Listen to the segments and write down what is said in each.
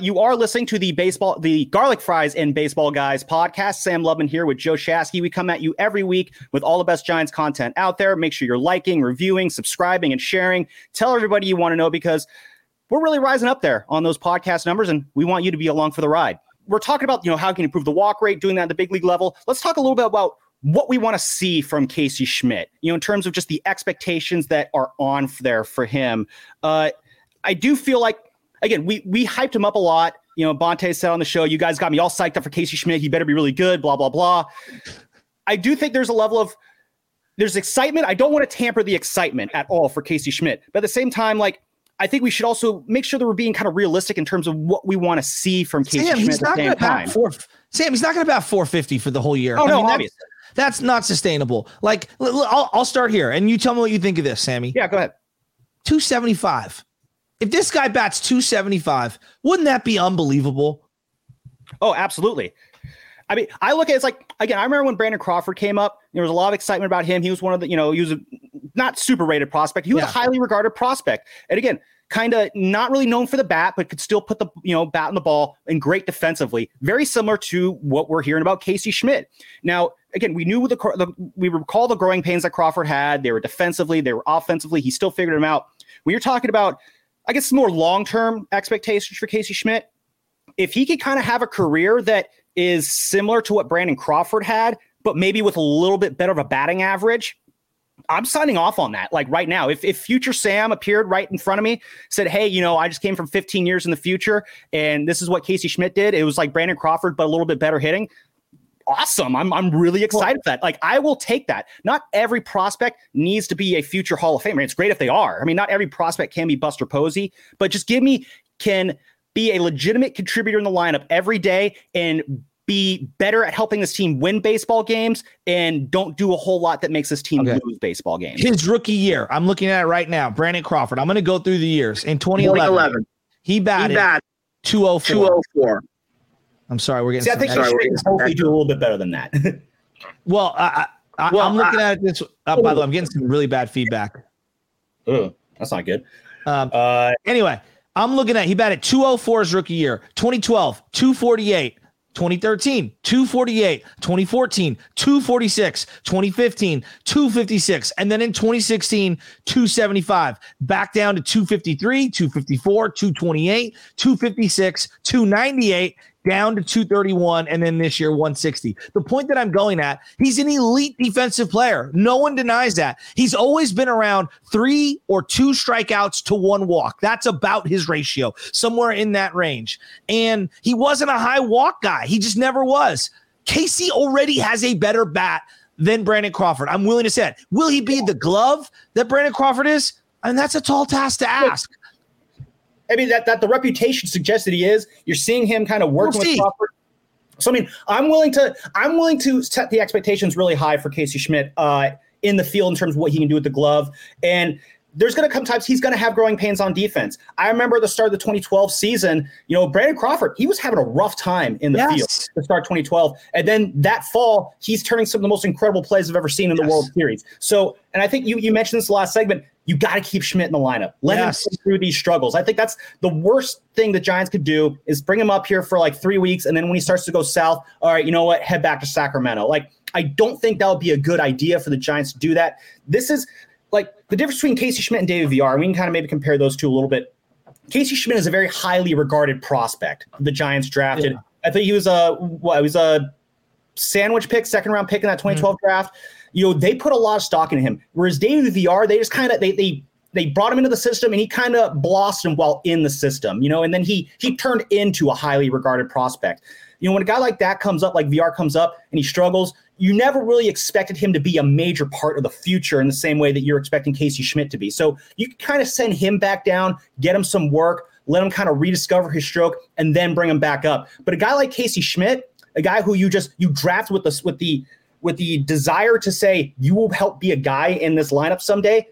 You are listening to the baseball, the Garlic Fries and Baseball Guys podcast. Sam Lubman here with Joe Shasky. We come at you every week with all the best Giants content out there. Make sure you're liking, reviewing, subscribing, and sharing. Tell everybody you want to know because we're really rising up there on those podcast numbers, and we want you to be along for the ride. We're talking about, you know, how can you improve the walk rate, doing that at the big league level. Let's talk a little bit about what we want to see from Casey Schmitt, you know, in terms of just the expectations that are on there for him. Uh, I do feel like again, we we hyped him up a lot. You know, Bonte said on the show, you guys got me all psyched up for Casey Schmitt. He better be really good, blah, blah, blah. I do think there's a level of there's excitement. I don't want to tamper the excitement at all for Casey Schmitt. But at the same time, like I think we should also make sure that we're being kind of realistic in terms of what we want to see from Casey Sam, Schmitt he's not going to bat four. Sam, he's not going to bat 450 for the whole year. Oh I no, mean, obviously. that's not sustainable. Like, I'll, I'll start here, and you tell me what you think of this, Sammy. Yeah, go ahead. 275. If this guy bats 275, wouldn't that be unbelievable? Oh, absolutely. I mean, I look at it, it's like again. I remember when Brandon Crawford came up. There was a lot of excitement about him. He was one of the, you know, he was a not super rated prospect. He was Yeah. a highly regarded prospect. And again, kind of not really known for the bat, but could still put the you know bat in the ball and great defensively. Very similar to what we're hearing about Casey Schmitt. Now, again, we knew the, the we recall the growing pains that Crawford had. They were defensively, they were offensively. He still figured them out. When you're talking about, I guess, more long term expectations for Casey Schmitt, if he could kind of have a career that is similar to what Brandon Crawford had, but maybe with a little bit better of a batting average, I'm signing off on that. Like right now, if if future Sam appeared right in front of me, said, "Hey, you know, I just came from 15 years in the future, and this is what Casey Schmitt did. It was like Brandon Crawford, but a little bit better hitting." Awesome. I'm I'm really excited for that. Like I will take that. Not every prospect needs to be a future Hall of Famer. It's great if they are. I mean, not every prospect can be Buster Posey, but just give me can be a legitimate contributor in the lineup every day and be better at helping this team win baseball games and don't do a whole lot that makes this team Okay. lose baseball games. His rookie year, I'm looking at it right now. Brandon Crawford. I'm going to go through the years. In 2011, 2011. he batted He batted 204. 204. I'm sorry, we're getting. See, I think extra- Sorry, Schmitt we're hopefully do a little bit better than that. well, I, I, I, Well, I'm looking I- at this. Uh, by the way, I'm getting some really bad feedback. Ugh, that's not good. Um, Uh, Anyway, I'm looking at he batted 204 his rookie year, 2012, 248, 2013, 248, 2014, 246, 2015, 256, and then in 2016, 275, back down to 253, 254, 228, 256, 298, down to 231, and then this year 160. The point that I'm going at, he's an elite defensive player. No one denies that. He's always been around three or two strikeouts to one walk. That's about his ratio, somewhere in that range. And he wasn't a high walk guy. He just never was. Casey already has a better bat than Brandon Crawford. I'm willing to say it. Will he be the glove that Brandon Crawford is? And that's a tall task to ask. I mean that that the reputation suggests that he is. You're seeing him kind of working We'll with. Crawford. So I mean, I'm willing to I'm willing to set the expectations really high for Casey Schmitt uh, in the field in terms of what he can do with the glove. And there's going to come times he's going to have growing pains on defense. I remember the start of the 2012 season, you know, Brandon Crawford, he was having a rough time in the Yes. field to start 2012. And then that fall, he's turning some of the most incredible plays I've ever seen in the World Series. So, and I think you you mentioned this last segment. You got to keep Schmitt in the lineup. Let Yes. him through these struggles. I think that's the worst thing the Giants could do is bring him up here for like three weeks, and then when he starts to go south, all right, you know what? Head back to Sacramento. Like I don't think that would be a good idea for the Giants to do that. This is like the difference between Casey Schmitt and David Villar. We can kind of maybe compare those two a little bit. Casey Schmitt is a very highly regarded prospect. The Giants drafted. Yeah. I think he was a what, he was a sandwich pick, second round pick in that 2012 mm-hmm. draft. You know, they put a lot of stock in him. Whereas David Villar, they just kind of they they they brought him into the system and he kind of blossomed while in the system, you know, and then he he turned into a highly regarded prospect. You know, when a guy like that comes up, like Villar comes up and he struggles, you never really expected him to be a major part of the future in the same way that you're expecting Casey Schmitt to be. So you kind of send him back down, get him some work, let him kind of rediscover his stroke, and then bring him back up. But a guy like Casey Schmitt, a guy who you just you draft with the with the with the desire to say you will help be a guy in this lineup someday,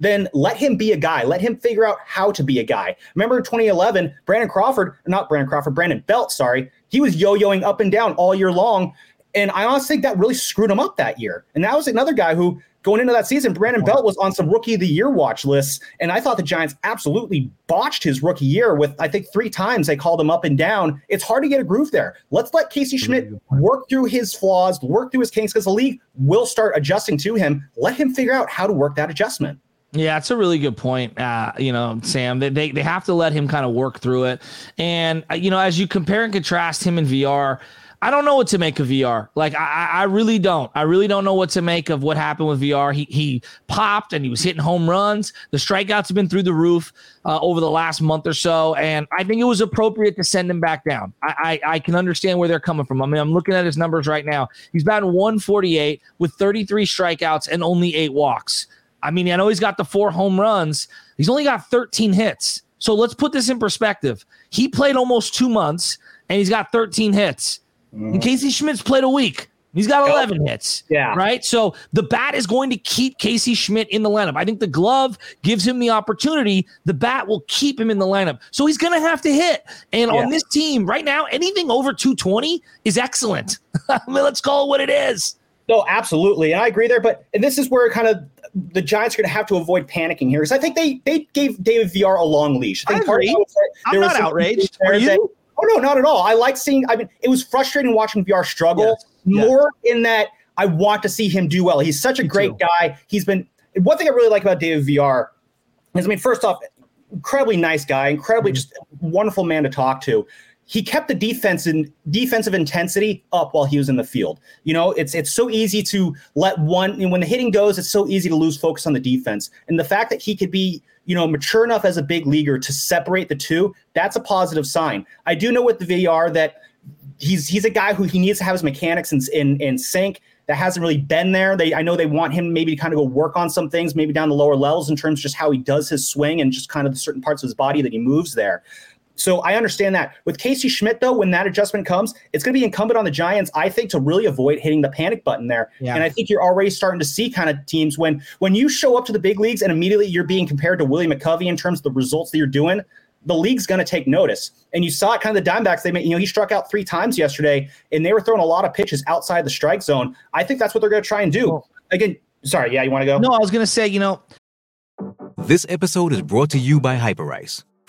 then let him be a guy. Let him figure out how to be a guy. Remember in 2011, Brandon Crawford, not Brandon Crawford, Brandon Belt, sorry, he was yo-yoing up and down all year long. And I honestly think that really screwed him up that year. And that was another guy who, going into that season, Brandon Belt was on some rookie of the year watch lists. And I thought the Giants absolutely botched his rookie year with, I think, three times they called him up and down. It's hard to get a groove there. Let's let Casey Schmitt work through his flaws, work through his kinks, because the league will start adjusting to him. Let him figure out how to work that adjustment. Yeah, it's a really good point. Uh, you know, Sam, they, they, they have to let him kind of work through it. And, uh, you know, as you compare and contrast him in Villar, I don't know what to make of Villar. Like I, I really don't. I really don't know what to make of what happened with Villar. He he popped and he was hitting home runs. The strikeouts have been through the roof uh, over the last month or so, and I think it was appropriate to send him back down. I, I I can understand where they're coming from. I mean, I'm looking at his numbers right now. He's batting 148 with 33 strikeouts and only eight walks. I mean, I know he's got the four home runs. He's only got 13 hits. So let's put this in perspective. He played almost two months and he's got 13 hits. Mm-hmm. Casey Schmitt's played a week. He's got 11 hits. Yeah. Right. So the bat is going to keep Casey Schmitt in the lineup. I think the glove gives him the opportunity. The bat will keep him in the lineup. So he's going to have to hit. And yeah. on this team right now, anything over 220 is excellent. I mean, let's call it what it is. No, absolutely. And I agree there. But and this is where kind of the Giants are going to have to avoid panicking here because I think they they gave David Villar a long leash. I, think I agree. I'm not outraged. Are you? No, not at all. I like seeing. I mean, it was frustrating watching Villar struggle yes. more yes. in that I want to see him do well. He's such a Me great too. guy. He's been one thing I really like about David Villar is I mean, first off, incredibly nice guy, incredibly mm-hmm. just wonderful man to talk to he kept the defense and defensive intensity up while he was in the field. You know, it's it's so easy to let one when the hitting goes, it's so easy to lose focus on the defense. And the fact that he could be, you know, mature enough as a big leaguer to separate the two, that's a positive sign. I do know with the Villar that he's he's a guy who he needs to have his mechanics in in, in sync. That hasn't really been there. They I know they want him maybe to kind of go work on some things, maybe down the lower levels in terms of just how he does his swing and just kind of the certain parts of his body that he moves there. So I understand that. With Casey Schmitt, though, when that adjustment comes, it's going to be incumbent on the Giants, I think, to really avoid hitting the panic button there. Yeah. And I think you're already starting to see kind of teams when when you show up to the big leagues and immediately you're being compared to Willie McCovey in terms of the results that you're doing. The league's going to take notice, and you saw it. Kind of the Diamondbacks. They, made, you know, he struck out three times yesterday, and they were throwing a lot of pitches outside the strike zone. I think that's what they're going to try and do. Again, sorry, yeah, you want to go? No, I was going to say, you know, this episode is brought to you by Hyperice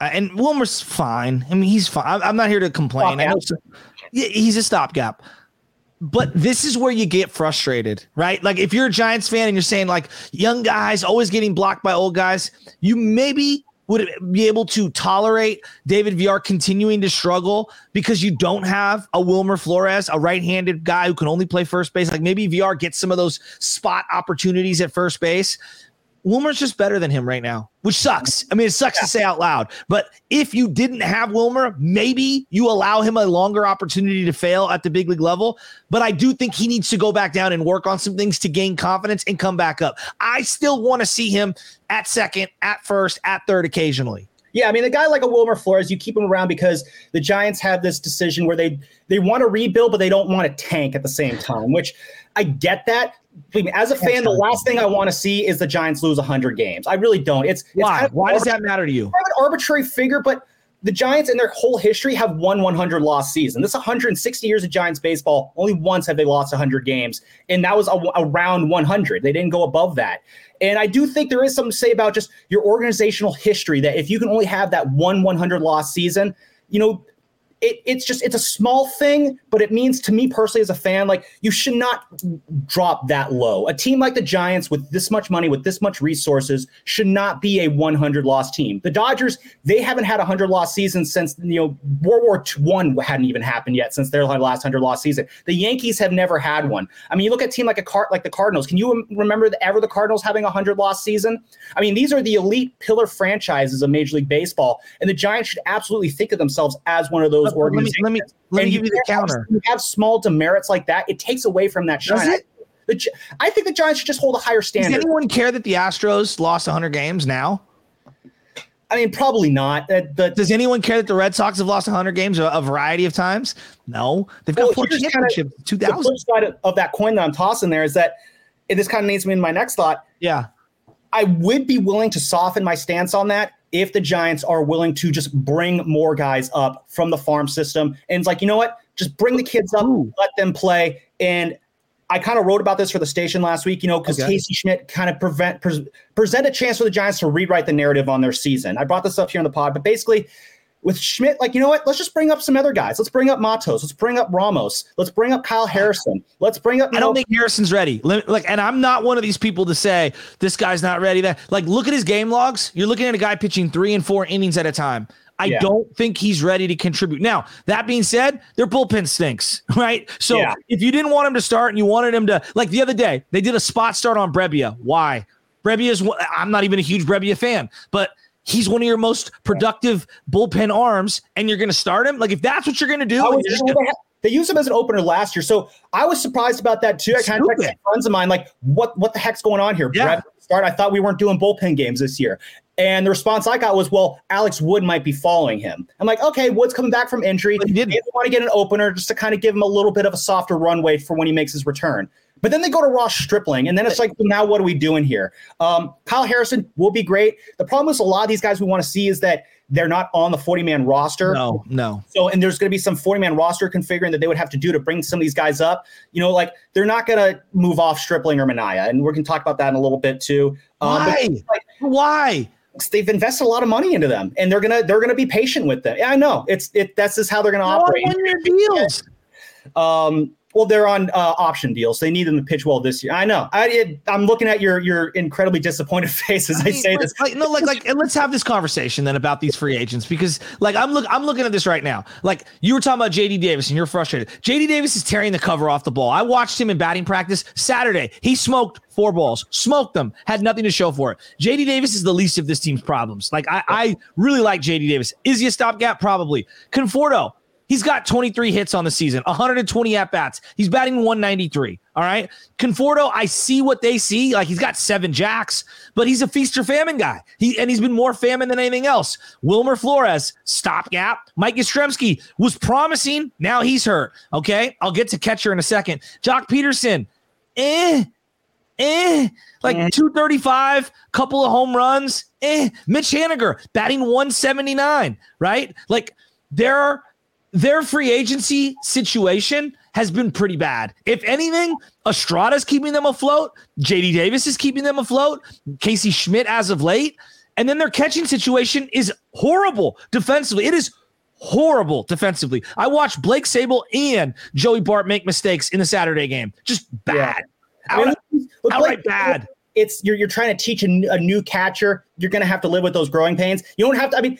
uh, and Wilmer's fine. I mean, he's fine. I'm not here to complain. he's a stopgap. But this is where you get frustrated, right? Like if you're a Giants fan and you're saying like young guys always getting blocked by old guys, you maybe would be able to tolerate David Villar continuing to struggle because you don't have a Wilmer Flores, a right-handed guy who can only play first base. Like maybe Villar gets some of those spot opportunities at first base. Wilmer's just better than him right now, which sucks. I mean, it sucks yeah. to say out loud. But if you didn't have Wilmer, maybe you allow him a longer opportunity to fail at the big league level. But I do think he needs to go back down and work on some things to gain confidence and come back up. I still want to see him at second, at first, at third occasionally. Yeah, I mean, a guy like a Wilmer Flores, you keep him around because the Giants have this decision where they they want to rebuild, but they don't want to tank at the same time. Which I get that, Believe me, as a fan, the last thing I want to see is the Giants lose 100 games. I really don't. It's, it's why? Kind of Why does that matter to you? I have an arbitrary figure, but the Giants in their whole history have one 100 loss season. This 160 years of Giants baseball, only once have they lost 100 games, and that was around 100. They didn't go above that. And I do think there is something to say about just your organizational history that if you can only have that one 100 loss season, you know, it, it's just it's a small thing, but it means to me personally as a fan, like you should not drop that low. A team like the Giants with this much money, with this much resources, should not be a 100 loss team. The Dodgers, they haven't had a 100 loss season since you know World War One hadn't even happened yet since their last 100 loss season. The Yankees have never had one. I mean, you look at a team like a cart like the Cardinals. Can you remember the, ever the Cardinals having a 100 loss season? I mean, these are the elite pillar franchises of Major League Baseball, and the Giants should absolutely think of themselves as one of those let me let me let me give you the counter. you have small demerits like that, it takes away from that shine. I, the, I think the Giants should just hold a higher standard. Does anyone care that the Astros lost 100 games now? I mean, probably not. Uh, but does anyone care that the Red Sox have lost 100 games a, a variety of times? No, they've got well, four championships. Kind of, 2000. The flip side of that coin that I'm tossing there is that, and this kind of leads me into my next thought. Yeah, I would be willing to soften my stance on that if the Giants are willing to just bring more guys up from the farm system. And it's like, you know what? Just bring the kids up, Ooh. let them play. And I kind of wrote about this for the station last week, you know, because okay. Casey Schmitt kind of prevent pre- present a chance for the Giants to rewrite the narrative on their season. I brought this up here in the pod, but basically with Schmitt, like, you know what? Let's just bring up some other guys. Let's bring up Matos. Let's bring up Ramos. Let's bring up Kyle Harrison. Let's bring up. I don't know, think Harrison's ready. Like, and I'm not one of these people to say this guy's not ready. That like, look at his game logs. You're looking at a guy pitching three and four innings at a time. I yeah. don't think he's ready to contribute. Now, that being said, their bullpen stinks, right? So yeah. if you didn't want him to start and you wanted him to, like the other day, they did a spot start on Brebbia. Why? Brebbia is, I'm not even a huge Brebbia fan, but he's one of your most productive bullpen arms, and you're going to start him. Like if that's what you're going to do, they used him as an opener last year, so I was surprised about that too. I kind of texted friends of mine like, "What what the heck's going on here?" Yeah. Brett, start. I thought we weren't doing bullpen games this year. And the response I got was, well, Alex Wood might be following him. I'm like, okay, Wood's coming back from injury. He didn't want to get an opener just to kind of give him a little bit of a softer runway for when he makes his return. But then they go to Ross Stripling, and then it's like, well, now what are we doing here? Um, Kyle Harrison will be great. The problem is a lot of these guys we want to see is that they're not on the 40 man roster. No, no. So, and there's going to be some 40 man roster configuring that they would have to do to bring some of these guys up. You know, like they're not going to move off Stripling or Manaea. And we're going to talk about that in a little bit too. Um, Why? Like, Why? They've invested a lot of money into them, and they're gonna they're gonna be patient with them. Yeah, I know it's it. That's just how they're gonna operate. One year deals. Um, well, they're on uh, option deals. They need them to pitch well this year. I know. I, am looking at your your incredibly disappointed face as I, I say this. Like, no, like like and let's have this conversation then about these free agents because like I'm look I'm looking at this right now. Like you were talking about JD Davis and you're frustrated. JD Davis is tearing the cover off the ball. I watched him in batting practice Saturday. He smoked four balls, smoked them, had nothing to show for it. JD Davis is the least of this team's problems. Like I, I really like JD Davis. Is he a stopgap? Probably. Conforto, He's got 23 hits on the season, 120 at bats. He's batting 193. All right. Conforto, I see what they see. Like he's got seven jacks, but he's a feast or famine guy. He and he's been more famine than anything else. Wilmer Flores, stopgap. Mike Yastrzemski was promising. Now he's hurt. Okay. I'll get to catcher in a second. Joc Pederson, eh, eh, like mm-hmm. 235, couple of home runs, eh. Mitch Haniger batting 179, right? Like there are their free agency situation has been pretty bad. If anything, Estrada's keeping them afloat. JD Davis is keeping them afloat. Casey Schmitt as of late. And then their catching situation is horrible defensively. It is horrible defensively. I watched Blake Sabol and Joey Bart make mistakes in the Saturday game. Just bad. Yeah. Out, outright bad. It's you're, you're trying to teach a, a new catcher. You're going to have to live with those growing pains. You don't have to. I mean,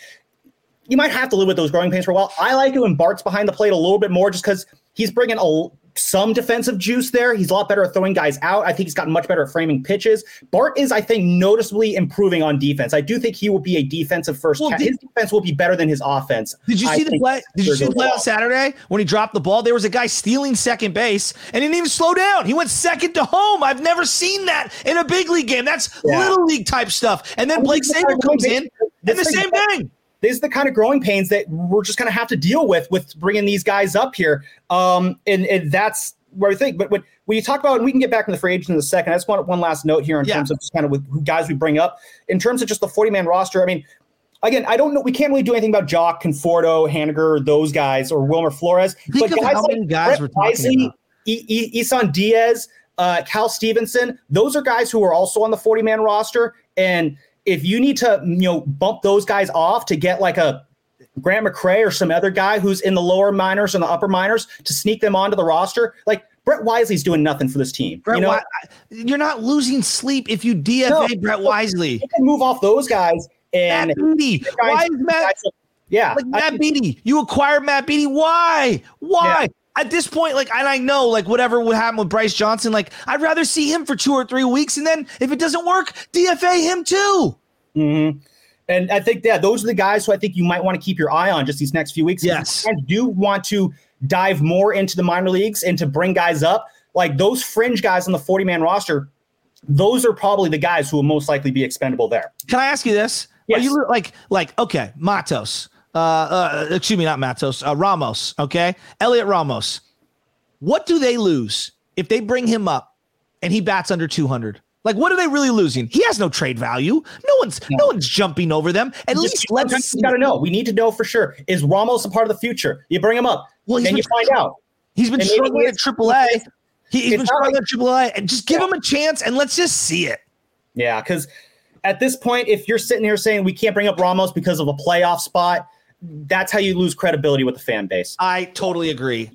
you might have to live with those growing pains for a while. I like it when Bart's behind the plate a little bit more just because he's bringing a, some defensive juice there. He's a lot better at throwing guys out. I think he's gotten much better at framing pitches. Bart is, I think, noticeably improving on defense. I do think he will be a defensive first. Well, did, his defense will be better than his offense. Did you see the play? Did you see the play on Saturday when he dropped the ball? There was a guy stealing second base and he didn't even slow down. He went second to home. I've never seen that in a big league game. That's yeah. little league type stuff. And then Blake Sabol comes in and the same thing these are the kind of growing pains that we're just going to have to deal with with bringing these guys up here. Um, and, and that's where I think. But when, when you talk about, and we can get back in the free agent in a second. I just want one last note here in yeah. terms of just kind of with who guys we bring up in terms of just the 40 man roster. I mean, again, I don't know. We can't really do anything about Joc, Conforto, Haniger, those guys, or Wilmer Flores. Think but of guys how like many guys Brett we're talking about. I- I- Isan Diaz, uh, Cal Stevenson, those are guys who are also on the 40 man roster. And if you need to, you know, bump those guys off to get like a Grant McCray or some other guy who's in the lower minors and the upper minors to sneak them onto the roster, like Brett Wisely's doing nothing for this team. Brett you know, Wi- you're not losing sleep if you DFA No. Brett Wisely. you can move off those guys and Matt Beaty. guys- Why is Matt guys- yeah, like I- Matt Beaty? You acquired Matt Beaty. Why? Why? At this point, like, and I know, like, whatever would happen with Bryce Johnson, like, I'd rather see him for two or three weeks, and then if it doesn't work, DFA him too. Mhm. And I think that those are the guys who I think you might want to keep your eye on just these next few weeks. Yes. I do want to dive more into the minor leagues and to bring guys up. Like those fringe guys on the 40 man roster, those are probably the guys who will most likely be expendable there. Can I ask you this? Are you like, like, okay, Matos, uh, uh, excuse me, not Matos, uh, Ramos, okay, Heliot Ramos. What do they lose if they bring him up and he bats under 200? Like, what are they really losing? He has no trade value. No one's, no, one's jumping over them. At Just- least let's got to know. We need to know for sure. Is Ramos a part of the future? You bring him up, Well, he's and you find out. He's been And struggling at AAA. He, he's been struggling like- at AAA, and just give Yeah. him a chance and let's just see it. Yeah, because at this point, if you're sitting here saying we can't bring up Ramos because of a playoff spot, that's how you lose credibility with the fan base. I totally agree.